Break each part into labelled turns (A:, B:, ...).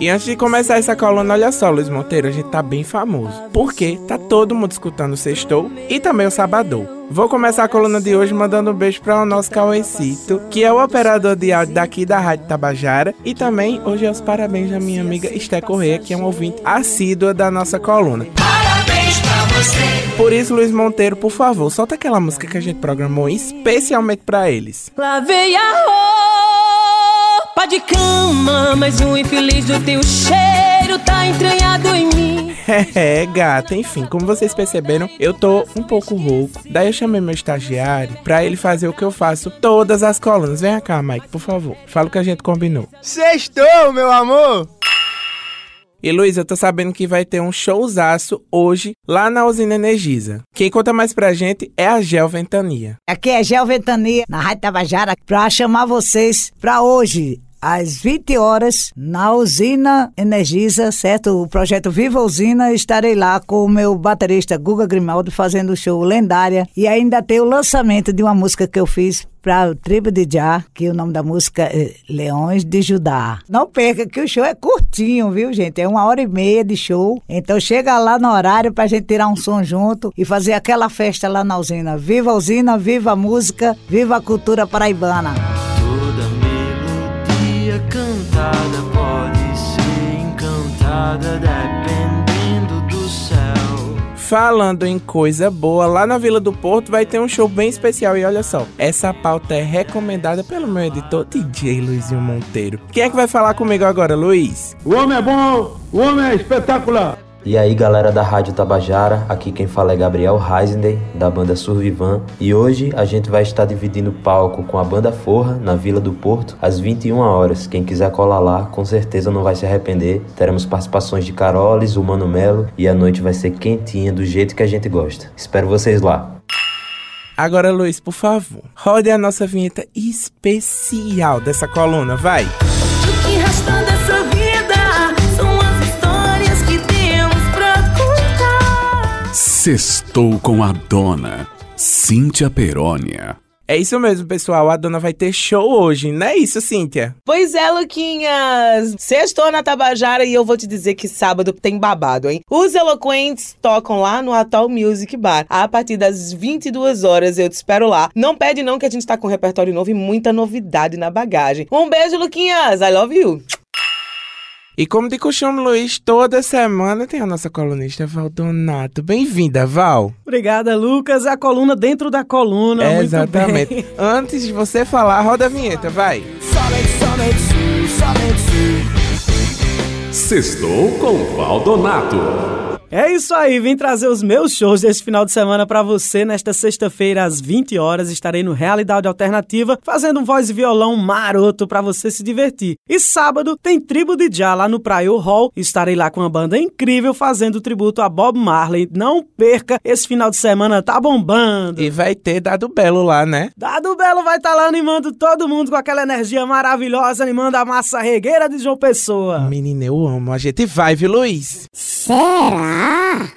A: E antes de começar essa coluna, olha só, Luiz Monteiro, a gente tá bem famoso. Porque tá todo mundo escutando o Sextou e também o Sabadou. Vou começar a coluna de hoje mandando um beijo para o nosso Cauecito, que é o operador de áudio daqui da Rádio Tabajara. E também hoje é os parabéns da minha amiga Esté Corrêa, que é um ouvinte assídua da nossa coluna. Parabéns pra você! Por isso, Luiz Monteiro, por favor, solta aquela música que a gente programou especialmente para eles.
B: Lavei a roupa de cama, mas um infeliz do teu cheiro tá entranhado em mim.
A: É, gata, enfim, como vocês perceberam, eu tô um pouco rouco. Daí eu chamei meu estagiário pra ele fazer o que eu faço todas as colunas. Vem cá, Mike, por favor. Fala o que a gente combinou.
C: Sextou, meu amor!
A: E Luiz, eu tô sabendo que vai ter um showzaço hoje lá na usina Energisa. Quem conta mais pra gente é a Gel Ventania.
D: Aqui é Gel Ventania, na Rádio Tabajara, pra chamar vocês pra hoje, às 20 horas, na usina Energisa, certo? O projeto Viva Usina, estarei lá com o meu baterista Guga Grimaldo fazendo o show lendária e ainda tem o lançamento de uma música que eu fiz para o Tribo de Já, que o nome da música é Leões de Judá. Não perca que o show é curtinho, viu, gente? É uma hora e meia de show. Então chega lá no horário pra gente tirar um som junto e fazer aquela festa lá na usina. Viva a usina, viva a música, viva a cultura paraibana.
A: Falando em coisa boa, lá na Vila do Porto vai ter um show bem especial. E olha só, essa pauta é recomendada pelo meu editor DJ Luizinho Monteiro. Quem é que vai falar comigo agora, Luiz?
E: O homem é bom, o homem é espetacular.
F: E aí galera da Rádio Tabajara, aqui quem fala é Gabriel Heisenden, da banda Survivan, e hoje a gente vai estar dividindo palco com a banda Forra, na Vila do Porto, às 21 horas. Quem quiser colar lá, com certeza não vai se arrepender. Teremos participações de Carolis, o Mano Melo, e a noite vai ser quentinha do jeito que a gente gosta. Espero vocês lá.
A: Agora, Luiz, por favor, rode a nossa vinheta especial dessa coluna, vai!
B: O que
G: Sextou com a dona Cíntia Perônia.
A: É isso mesmo, pessoal. A dona vai ter show hoje, não é isso, Cíntia?
H: Pois é, Luquinhas. Sextou na Tabajara e eu vou te dizer que sábado tem babado, hein? Os Eloquentes tocam lá no Atual Music Bar. A partir das 22 horas eu te espero lá. Não pede não que a gente tá com um repertório novo e muita novidade na bagagem. Um beijo, Luquinhas. I love you.
A: E como de costume, Luiz, toda semana tem a nossa colunista Valdonato. Bem-vinda, Val.
I: Obrigada, Lucas. A coluna dentro da coluna.
A: É,
I: Muito
A: exatamente.
I: bem.
A: Antes de você falar, roda a vinheta, vai.
G: Sextou com Valdonato.
I: É isso aí, vim trazer os meus shows desse final de semana pra você. Nesta sexta-feira, às 20 horas, estarei no Realidade Alternativa, fazendo um voz e violão maroto pra você se divertir. E sábado tem Tribo de Já lá no Praio Hall. Estarei lá com uma banda incrível fazendo tributo a Bob Marley. Não perca, esse final de semana tá bombando.
A: E vai ter Dado Belo lá, né?
I: Dado Belo vai estar lá animando todo mundo com aquela energia maravilhosa, animando a massa regueira de João Pessoa.
A: Menina, eu amo. A gente vai, viu, Luiz?
D: Será?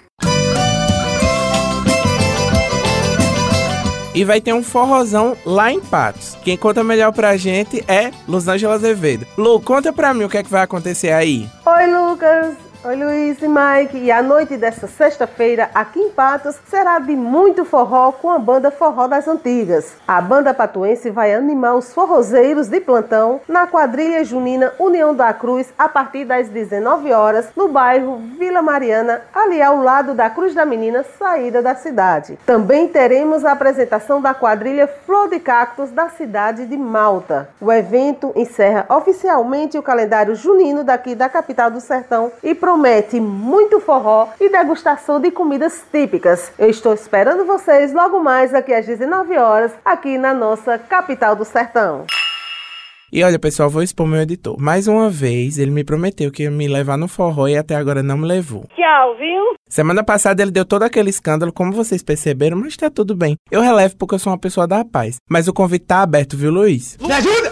A: E vai ter um forrozão lá em Patos. Quem conta melhor pra gente é Losângela Azevedo. Lu, conta pra mim o que é que vai acontecer aí.
J: Oi, Lucas. Oi, Luiz e Mike. E a noite desta sexta-feira, aqui em Patos, será de muito forró com a banda Forró das Antigas. A banda patuense vai animar os forrozeiros de plantão na quadrilha junina União da Cruz a partir das 19 horas no bairro Vila Mariana, ali ao lado da Cruz da Menina, saída da cidade. Também teremos a apresentação da quadrilha Flor de Cactos da cidade de Malta. O evento encerra oficialmente o calendário junino daqui da capital do sertão e promete muito forró e degustação de comidas típicas. Eu estou esperando vocês logo mais aqui às 19 horas, aqui na nossa capital do sertão.
A: E olha, pessoal, vou expor meu editor. Mais uma vez, ele me prometeu que ia me levar no forró e até agora não me levou.
K: Tchau, viu?
A: Semana passada ele deu todo aquele escândalo, como vocês perceberam, mas tá tudo bem. Eu relevo porque eu sou uma pessoa da paz. Mas o convite tá aberto, viu, Luiz?
E: Me ajuda!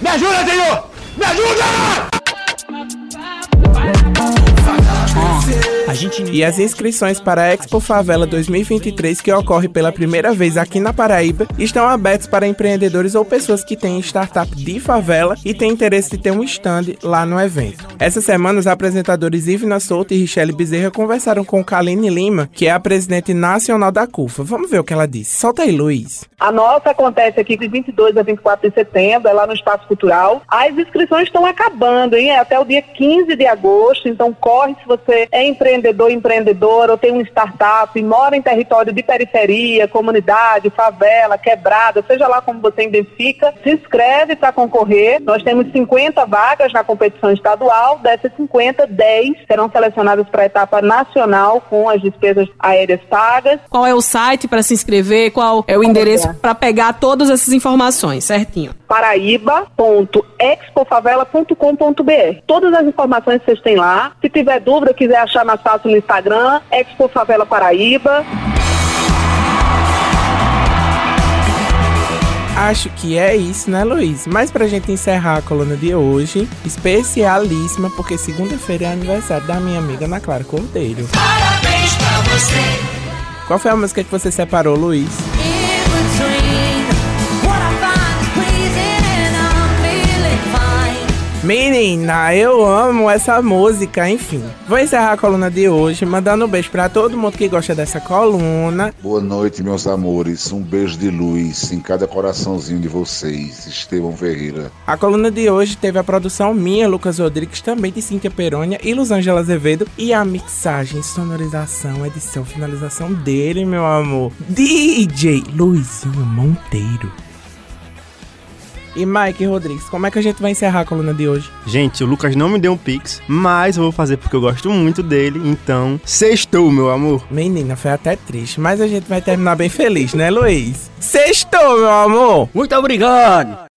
E: Me ajuda, senhor! Me ajuda!
I: A
A: E as inscrições para a Expo Favela 2023, que ocorre pela primeira vez aqui na Paraíba, estão abertas para empreendedores ou pessoas que têm startup de favela e têm interesse de ter um stand lá no evento. Essa semana, os apresentadores Ivna Souto e Richelle Bezerra conversaram com Kaline Lima, que é a presidente nacional da CUFA. Vamos ver o que ela disse. Solta aí, Luiz.
K: A nossa acontece aqui de 22 a 24 de setembro, é lá no Espaço Cultural. As inscrições estão acabando, hein? É até o dia 15 de agosto, então corre se você é empreendedor, empreendedora ou tem uma startup e mora em território de periferia, comunidade, favela, quebrada, seja lá como você identifica, se inscreve para concorrer. Nós temos 50 vagas na competição estadual, dessas 50, 10 serão selecionadas para a etapa nacional com as despesas aéreas pagas.
L: Qual é o site para se inscrever? Qual é o endereço para pegar todas essas informações, certinho?
K: Paraíba.expofavela.com.br. Todas as informações vocês têm lá. Se tiver dúvida, quiser achar mais fácil no Instagram, Expo Favela Paraíba.
A: Acho que é isso, né, Luiz? Mas pra gente encerrar a coluna de hoje, especialíssima, porque segunda-feira é aniversário da minha amiga Ana Clara Cordeiro.
B: Parabéns pra você.
A: Qual foi a música que você separou, Luiz? Menina, eu amo essa música, enfim. Vou encerrar a coluna de hoje, mandando um beijo pra todo mundo que gosta dessa coluna.
M: Boa noite, meus amores. Um beijo de luz em cada coraçãozinho de vocês. Estevão Ferreira.
A: A coluna de hoje teve a produção minha, Lucas Rodrigues, também de Cíntia Perônia e Luzângela Azevedo. E a mixagem, sonorização, edição, finalização dele, meu amor. DJ Luizinho Monteiro. E Mike Rodrigues, como é que a gente vai encerrar a coluna de hoje?
C: Gente, o Lucas não me deu um pix, mas eu vou fazer porque eu gosto muito dele, então sextou, meu amor.
A: Menina, foi até triste, mas a gente vai terminar bem feliz, né, Luiz? Sextou, meu amor!
C: Muito obrigado!